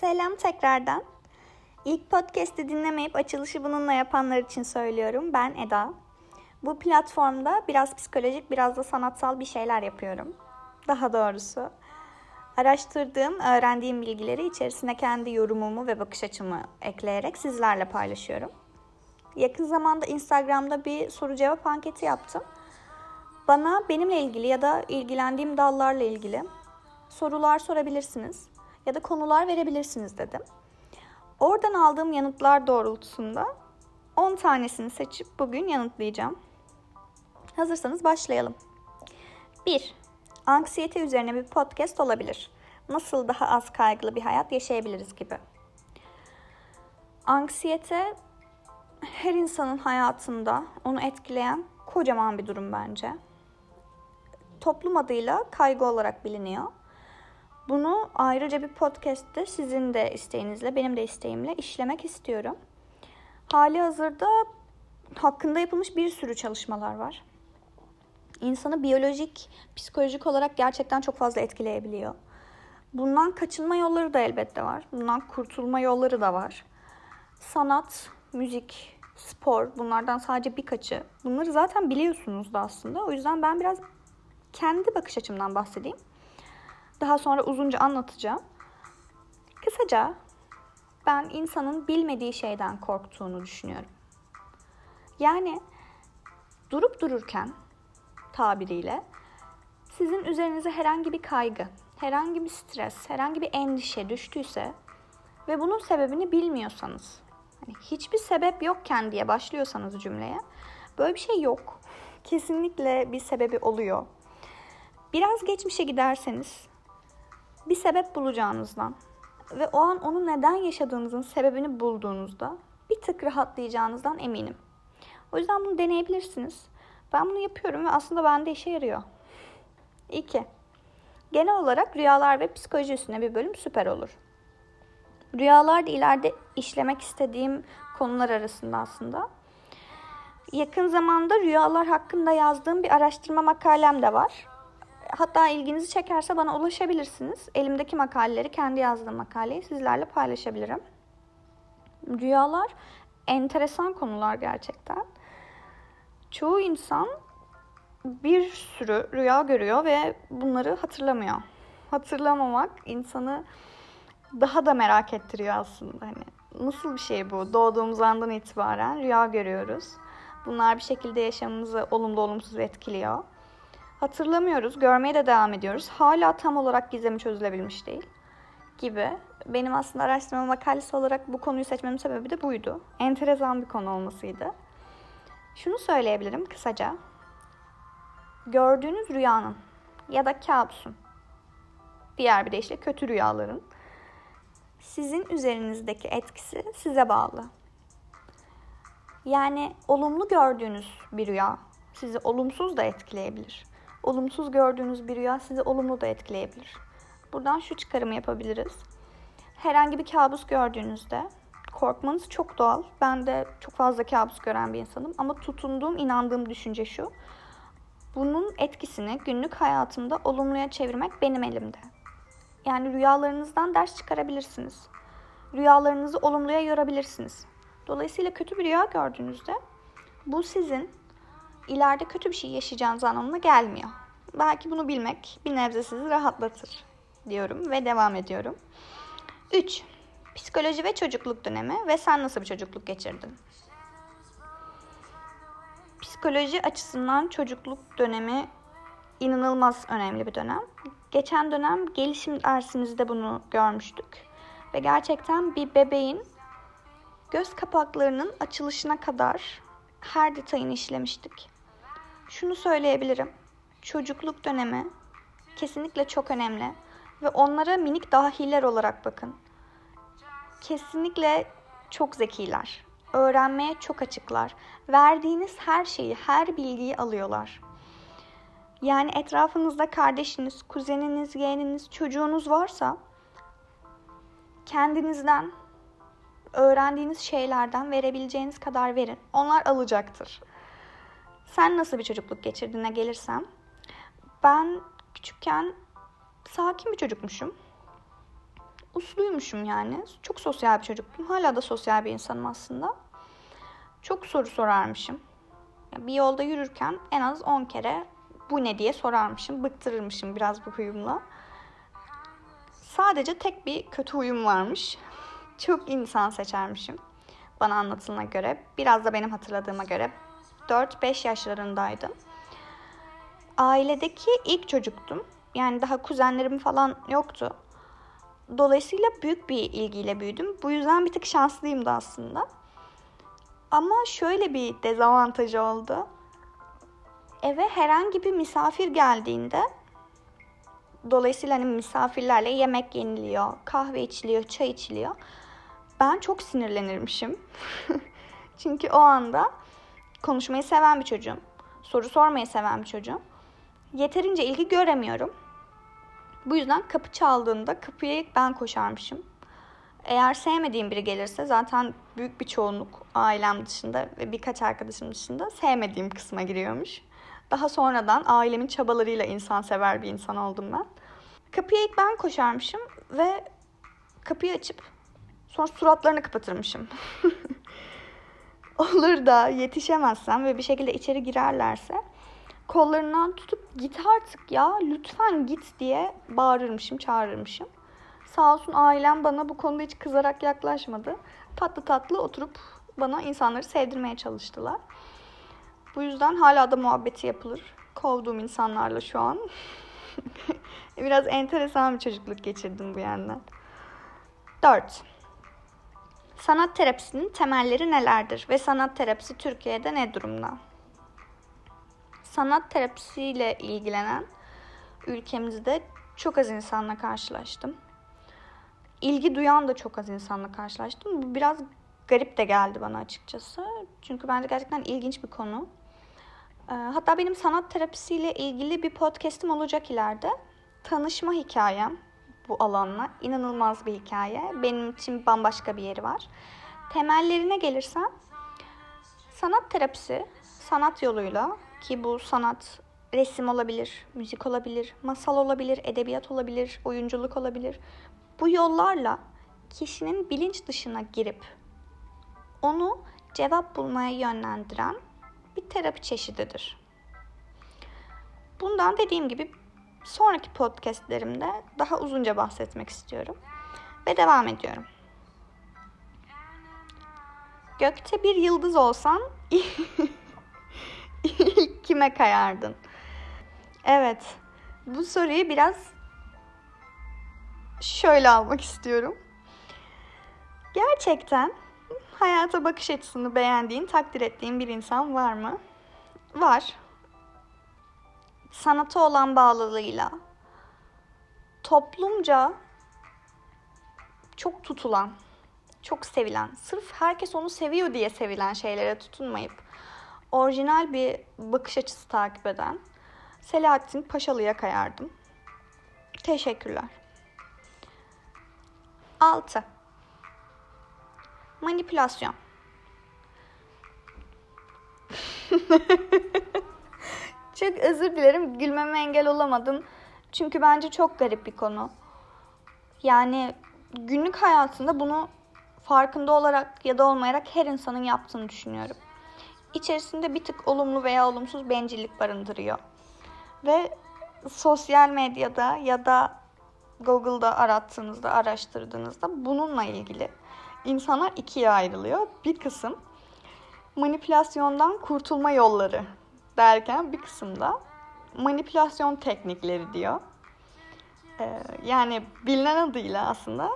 Selam tekrardan. İlk podcast'i dinlemeyip açılışı bununla yapanlar için söylüyorum. Ben Eda. Bu platformda biraz psikolojik, biraz da sanatsal bir şeyler yapıyorum. Daha doğrusu araştırdığım, öğrendiğim bilgileri içerisine kendi yorumumu ve bakış açımı ekleyerek sizlerle paylaşıyorum. Yakın zamanda Instagram'da bir soru cevap anketi yaptım. Bana benimle ilgili ya da ilgilendiğim dallarla ilgili sorular sorabilirsiniz ya da konular verebilirsiniz dedim. Oradan aldığım yanıtlar doğrultusunda 10 tanesini seçip bugün yanıtlayacağım. Hazırsanız başlayalım. 1. Anksiyete üzerine bir podcast olabilir. Nasıl daha az kaygılı bir hayat yaşayabiliriz gibi. Anksiyete her insanın hayatında onu etkileyen kocaman bir durum bence. Toplum adıyla kaygı olarak biliniyor. Bunu ayrıca bir podcast'te sizin de isteğinizle, benim de isteğimle işlemek istiyorum. Hali hazırda hakkında yapılmış bir sürü çalışmalar var. İnsanı biyolojik, psikolojik olarak gerçekten çok fazla etkileyebiliyor. Bundan kaçınma yolları da elbette var. Bundan kurtulma yolları da var. Sanat, müzik, spor bunlardan sadece birkaçı. Bunları zaten biliyorsunuz da aslında. O yüzden ben biraz kendi bakış açımdan bahsedeyim. Daha sonra uzunca anlatacağım. Kısaca ben insanın bilmediği şeyden korktuğunu düşünüyorum. Yani durup dururken tabiriyle sizin üzerinize herhangi bir kaygı, herhangi bir stres, herhangi bir endişe düştüyse ve bunun sebebini bilmiyorsanız, hani hiçbir sebep yokken diye başlıyorsanız cümleye, böyle bir şey yok. Kesinlikle bir sebebi oluyor. Biraz geçmişe giderseniz bir sebep bulacağınızdan ve o an onu neden yaşadığınızın sebebini bulduğunuzda bir tık rahatlayacağınızdan eminim. O yüzden bunu deneyebilirsiniz. Ben bunu yapıyorum ve aslında bende işe yarıyor. 2. Genel olarak rüyalar ve psikoloji üstüne bir bölüm süper olur. Rüyalar da ileride işlemek istediğim konular arasında aslında. Yakın zamanda rüyalar hakkında yazdığım bir araştırma makalem de var. Hatta ilginizi çekerse bana ulaşabilirsiniz. Elimdeki makaleleri, kendi yazdığım makaleyi sizlerle paylaşabilirim. Rüyalar enteresan konular gerçekten. Çoğu insan bir sürü rüya görüyor ve bunları hatırlamıyor. Hatırlamamak insanı daha da merak ettiriyor aslında. Hani nasıl bir şey bu? Doğduğumuz andan itibaren rüya görüyoruz. Bunlar bir şekilde yaşamımızı olumlu olumsuz etkiliyor. Hatırlamıyoruz, görmeye de devam ediyoruz. Hala tam olarak gizemi çözülebilmiş değil gibi. Benim aslında araştırma makalesi olarak bu konuyu seçmemin sebebi de buydu. Enteresan bir konu olmasıydı. Şunu söyleyebilirim kısaca. Gördüğünüz rüyanın ya da kabusun, diğer bir deyişle kötü rüyaların sizin üzerinizdeki etkisi size bağlı. Yani olumlu gördüğünüz bir rüya sizi olumsuz da etkileyebilir olumsuz gördüğünüz bir rüya sizi olumlu da etkileyebilir. Buradan şu çıkarımı yapabiliriz. Herhangi bir kabus gördüğünüzde korkmanız çok doğal. Ben de çok fazla kabus gören bir insanım ama tutunduğum, inandığım düşünce şu. Bunun etkisini günlük hayatımda olumluya çevirmek benim elimde. Yani rüyalarınızdan ders çıkarabilirsiniz. Rüyalarınızı olumluya yorabilirsiniz. Dolayısıyla kötü bir rüya gördüğünüzde bu sizin ileride kötü bir şey yaşayacağınız anlamına gelmiyor. Belki bunu bilmek bir nebze sizi rahatlatır diyorum ve devam ediyorum. 3. Psikoloji ve çocukluk dönemi ve sen nasıl bir çocukluk geçirdin? Psikoloji açısından çocukluk dönemi inanılmaz önemli bir dönem. Geçen dönem gelişim dersimizde bunu görmüştük. Ve gerçekten bir bebeğin göz kapaklarının açılışına kadar her detayını işlemiştik şunu söyleyebilirim. Çocukluk dönemi kesinlikle çok önemli ve onlara minik dahiler olarak bakın. Kesinlikle çok zekiler. Öğrenmeye çok açıklar. Verdiğiniz her şeyi, her bilgiyi alıyorlar. Yani etrafınızda kardeşiniz, kuzeniniz, yeğeniniz, çocuğunuz varsa kendinizden öğrendiğiniz şeylerden verebileceğiniz kadar verin. Onlar alacaktır. Sen nasıl bir çocukluk geçirdiğine gelirsem. Ben küçükken sakin bir çocukmuşum. usluymuşum yani. Çok sosyal bir çocuktum. Hala da sosyal bir insanım aslında. Çok soru sorarmışım. Bir yolda yürürken en az 10 kere bu ne diye sorarmışım. Bıktırırmışım biraz bu huyumla. Sadece tek bir kötü huyum varmış. Çok insan seçermişim. Bana anlatılana göre. Biraz da benim hatırladığıma göre. 4-5 yaşlarındaydım. Ailedeki ilk çocuktum. Yani daha kuzenlerim falan yoktu. Dolayısıyla büyük bir ilgiyle büyüdüm. Bu yüzden bir tık şanslıyım da aslında. Ama şöyle bir dezavantajı oldu. Eve herhangi bir misafir geldiğinde dolayısıyla hani misafirlerle yemek yeniliyor, kahve içiliyor, çay içiliyor. Ben çok sinirlenirmişim. Çünkü o anda konuşmayı seven bir çocuğum. Soru sormayı seven bir çocuğum. Yeterince ilgi göremiyorum. Bu yüzden kapı çaldığında kapıya ilk ben koşarmışım. Eğer sevmediğim biri gelirse zaten büyük bir çoğunluk ailem dışında ve birkaç arkadaşım dışında sevmediğim kısma giriyormuş. Daha sonradan ailemin çabalarıyla insan sever bir insan oldum ben. Kapıya ilk ben koşarmışım ve kapıyı açıp sonra suratlarını kapatırmışım. Olur da yetişemezsem ve bir şekilde içeri girerlerse kollarından tutup git artık ya lütfen git diye bağırırmışım, çağırırmışım. Sağ olsun ailem bana bu konuda hiç kızarak yaklaşmadı. Tatlı tatlı oturup bana insanları sevdirmeye çalıştılar. Bu yüzden hala da muhabbeti yapılır. Kovduğum insanlarla şu an. Biraz enteresan bir çocukluk geçirdim bu yandan. 4. Sanat terapisinin temelleri nelerdir ve sanat terapisi Türkiye'de ne durumda? Sanat terapisiyle ilgilenen ülkemizde çok az insanla karşılaştım. İlgi duyan da çok az insanla karşılaştım. Bu biraz garip de geldi bana açıkçası. Çünkü bence gerçekten ilginç bir konu. Ee, hatta benim sanat terapisiyle ilgili bir podcast'im olacak ileride. Tanışma hikayem bu alanla inanılmaz bir hikaye. Benim için bambaşka bir yeri var. Temellerine gelirsem sanat terapisi sanat yoluyla ki bu sanat resim olabilir, müzik olabilir, masal olabilir, edebiyat olabilir, oyunculuk olabilir. Bu yollarla kişinin bilinç dışına girip onu cevap bulmaya yönlendiren bir terapi çeşididir. Bundan dediğim gibi sonraki podcastlerimde daha uzunca bahsetmek istiyorum. Ve devam ediyorum. Gökte bir yıldız olsan ilk kime kayardın? Evet. Bu soruyu biraz şöyle almak istiyorum. Gerçekten hayata bakış açısını beğendiğin, takdir ettiğin bir insan var mı? Var. Sanata olan bağlılığıyla toplumca çok tutulan, çok sevilen, sırf herkes onu seviyor diye sevilen şeylere tutunmayıp orijinal bir bakış açısı takip eden Selahattin Paşalı'ya kayardım. Teşekkürler. 6. Manipülasyon. çok özür dilerim. Gülmeme engel olamadım. Çünkü bence çok garip bir konu. Yani günlük hayatında bunu farkında olarak ya da olmayarak her insanın yaptığını düşünüyorum. İçerisinde bir tık olumlu veya olumsuz bencillik barındırıyor. Ve sosyal medyada ya da Google'da arattığınızda, araştırdığınızda bununla ilgili insanlar ikiye ayrılıyor. Bir kısım manipülasyondan kurtulma yolları derken bir kısımda manipülasyon teknikleri diyor. Ee, yani bilinen adıyla aslında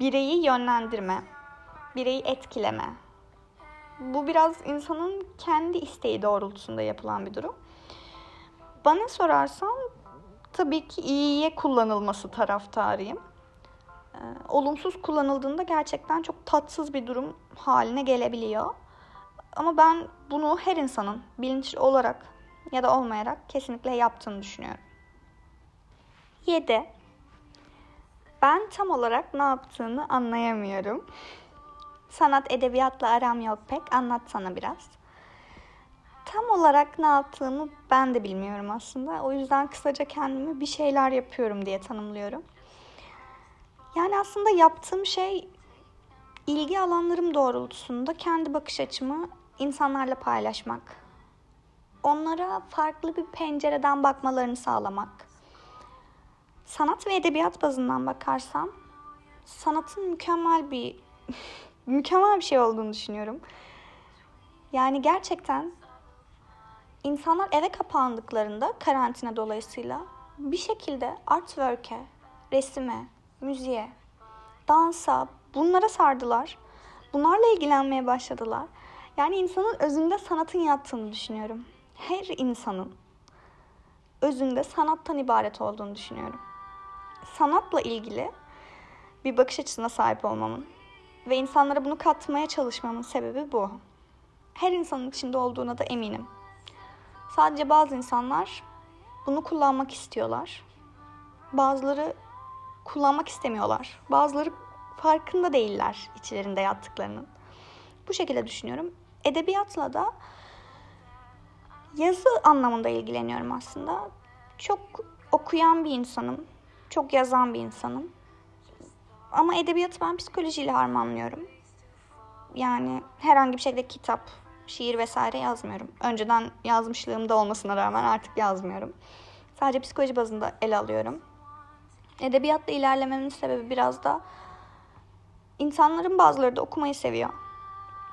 bireyi yönlendirme, bireyi etkileme. Bu biraz insanın kendi isteği doğrultusunda yapılan bir durum. Bana sorarsan tabii ki iyiye kullanılması taraftarıyım. Ee, olumsuz kullanıldığında gerçekten çok tatsız bir durum haline gelebiliyor. Ama ben bunu her insanın bilinçli olarak ya da olmayarak kesinlikle yaptığını düşünüyorum. 7. Ben tam olarak ne yaptığını anlayamıyorum. Sanat edebiyatla aram yok pek. Anlatsana biraz. Tam olarak ne yaptığımı ben de bilmiyorum aslında. O yüzden kısaca kendimi bir şeyler yapıyorum diye tanımlıyorum. Yani aslında yaptığım şey ilgi alanlarım doğrultusunda kendi bakış açımı insanlarla paylaşmak. Onlara farklı bir pencereden bakmalarını sağlamak. Sanat ve edebiyat bazından bakarsam sanatın mükemmel bir mükemmel bir şey olduğunu düşünüyorum. Yani gerçekten insanlar eve kapandıklarında karantina dolayısıyla bir şekilde artwork'e, resime, müziğe, dansa bunlara sardılar. Bunlarla ilgilenmeye başladılar. Yani insanın özünde sanatın yattığını düşünüyorum. Her insanın özünde sanattan ibaret olduğunu düşünüyorum. Sanatla ilgili bir bakış açısına sahip olmamın ve insanlara bunu katmaya çalışmamın sebebi bu. Her insanın içinde olduğuna da eminim. Sadece bazı insanlar bunu kullanmak istiyorlar. Bazıları kullanmak istemiyorlar. Bazıları farkında değiller içlerinde yattıklarının. Bu şekilde düşünüyorum. Edebiyatla da yazı anlamında ilgileniyorum aslında. Çok okuyan bir insanım. Çok yazan bir insanım. Ama edebiyatı ben psikolojiyle harmanlıyorum. Yani herhangi bir şekilde kitap, şiir vesaire yazmıyorum. Önceden yazmışlığım da olmasına rağmen artık yazmıyorum. Sadece psikoloji bazında ele alıyorum. Edebiyatla ilerlememin sebebi biraz da insanların bazıları da okumayı seviyor.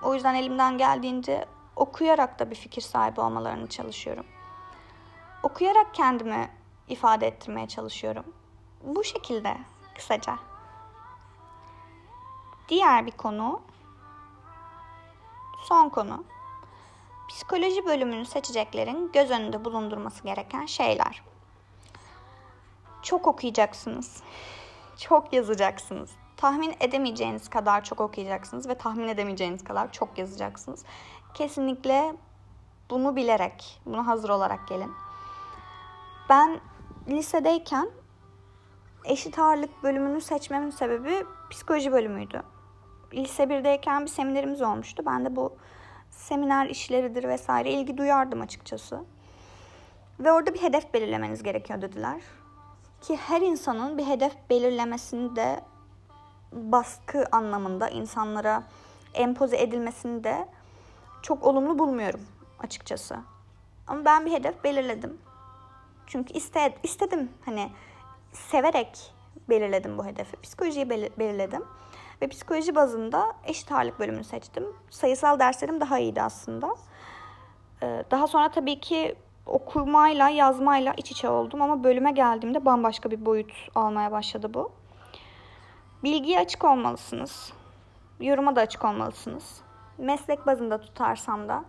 O yüzden elimden geldiğince okuyarak da bir fikir sahibi olmalarını çalışıyorum. Okuyarak kendimi ifade ettirmeye çalışıyorum. Bu şekilde kısaca. Diğer bir konu, son konu. Psikoloji bölümünü seçeceklerin göz önünde bulundurması gereken şeyler. Çok okuyacaksınız. Çok yazacaksınız. Tahmin edemeyeceğiniz kadar çok okuyacaksınız ve tahmin edemeyeceğiniz kadar çok yazacaksınız. Kesinlikle bunu bilerek, bunu hazır olarak gelin. Ben lisedeyken eşit ağırlık bölümünü seçmemin sebebi psikoloji bölümüydü. Lise 1'deyken bir seminerimiz olmuştu. Ben de bu seminer işleridir vesaire ilgi duyardım açıkçası. Ve orada bir hedef belirlemeniz gerekiyor dediler. Ki her insanın bir hedef belirlemesini de baskı anlamında insanlara empoze edilmesini de çok olumlu bulmuyorum açıkçası. Ama ben bir hedef belirledim. Çünkü iste, istedim hani severek belirledim bu hedefi. Psikolojiyi belirledim. Ve psikoloji bazında eşit ağırlık bölümünü seçtim. Sayısal derslerim daha iyiydi aslında. Ee, daha sonra tabii ki okumayla, yazmayla iç içe oldum ama bölüme geldiğimde bambaşka bir boyut almaya başladı bu. Bilgiye açık olmalısınız. Yoruma da açık olmalısınız. Meslek bazında tutarsam da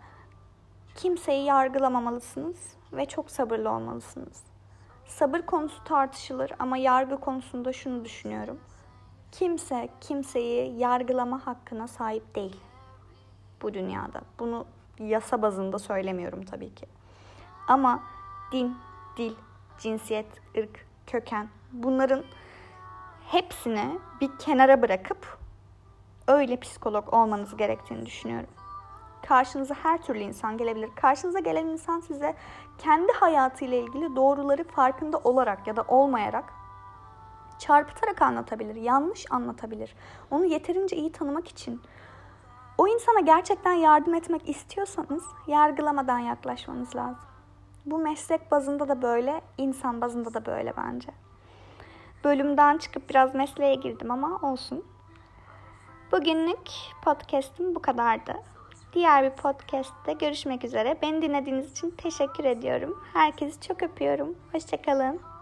kimseyi yargılamamalısınız ve çok sabırlı olmalısınız. Sabır konusu tartışılır ama yargı konusunda şunu düşünüyorum. Kimse kimseyi yargılama hakkına sahip değil bu dünyada. Bunu yasa bazında söylemiyorum tabii ki. Ama din, dil, cinsiyet, ırk, köken bunların hepsini bir kenara bırakıp öyle psikolog olmanız gerektiğini düşünüyorum. Karşınıza her türlü insan gelebilir. Karşınıza gelen insan size kendi hayatıyla ilgili doğruları farkında olarak ya da olmayarak çarpıtarak anlatabilir, yanlış anlatabilir. Onu yeterince iyi tanımak için o insana gerçekten yardım etmek istiyorsanız yargılamadan yaklaşmanız lazım. Bu meslek bazında da böyle, insan bazında da böyle bence. Bölümden çıkıp biraz mesleğe girdim ama olsun. Bugünlük podcast'im bu kadardı. Diğer bir podcast'te görüşmek üzere. Beni dinlediğiniz için teşekkür ediyorum. Herkesi çok öpüyorum. Hoşçakalın.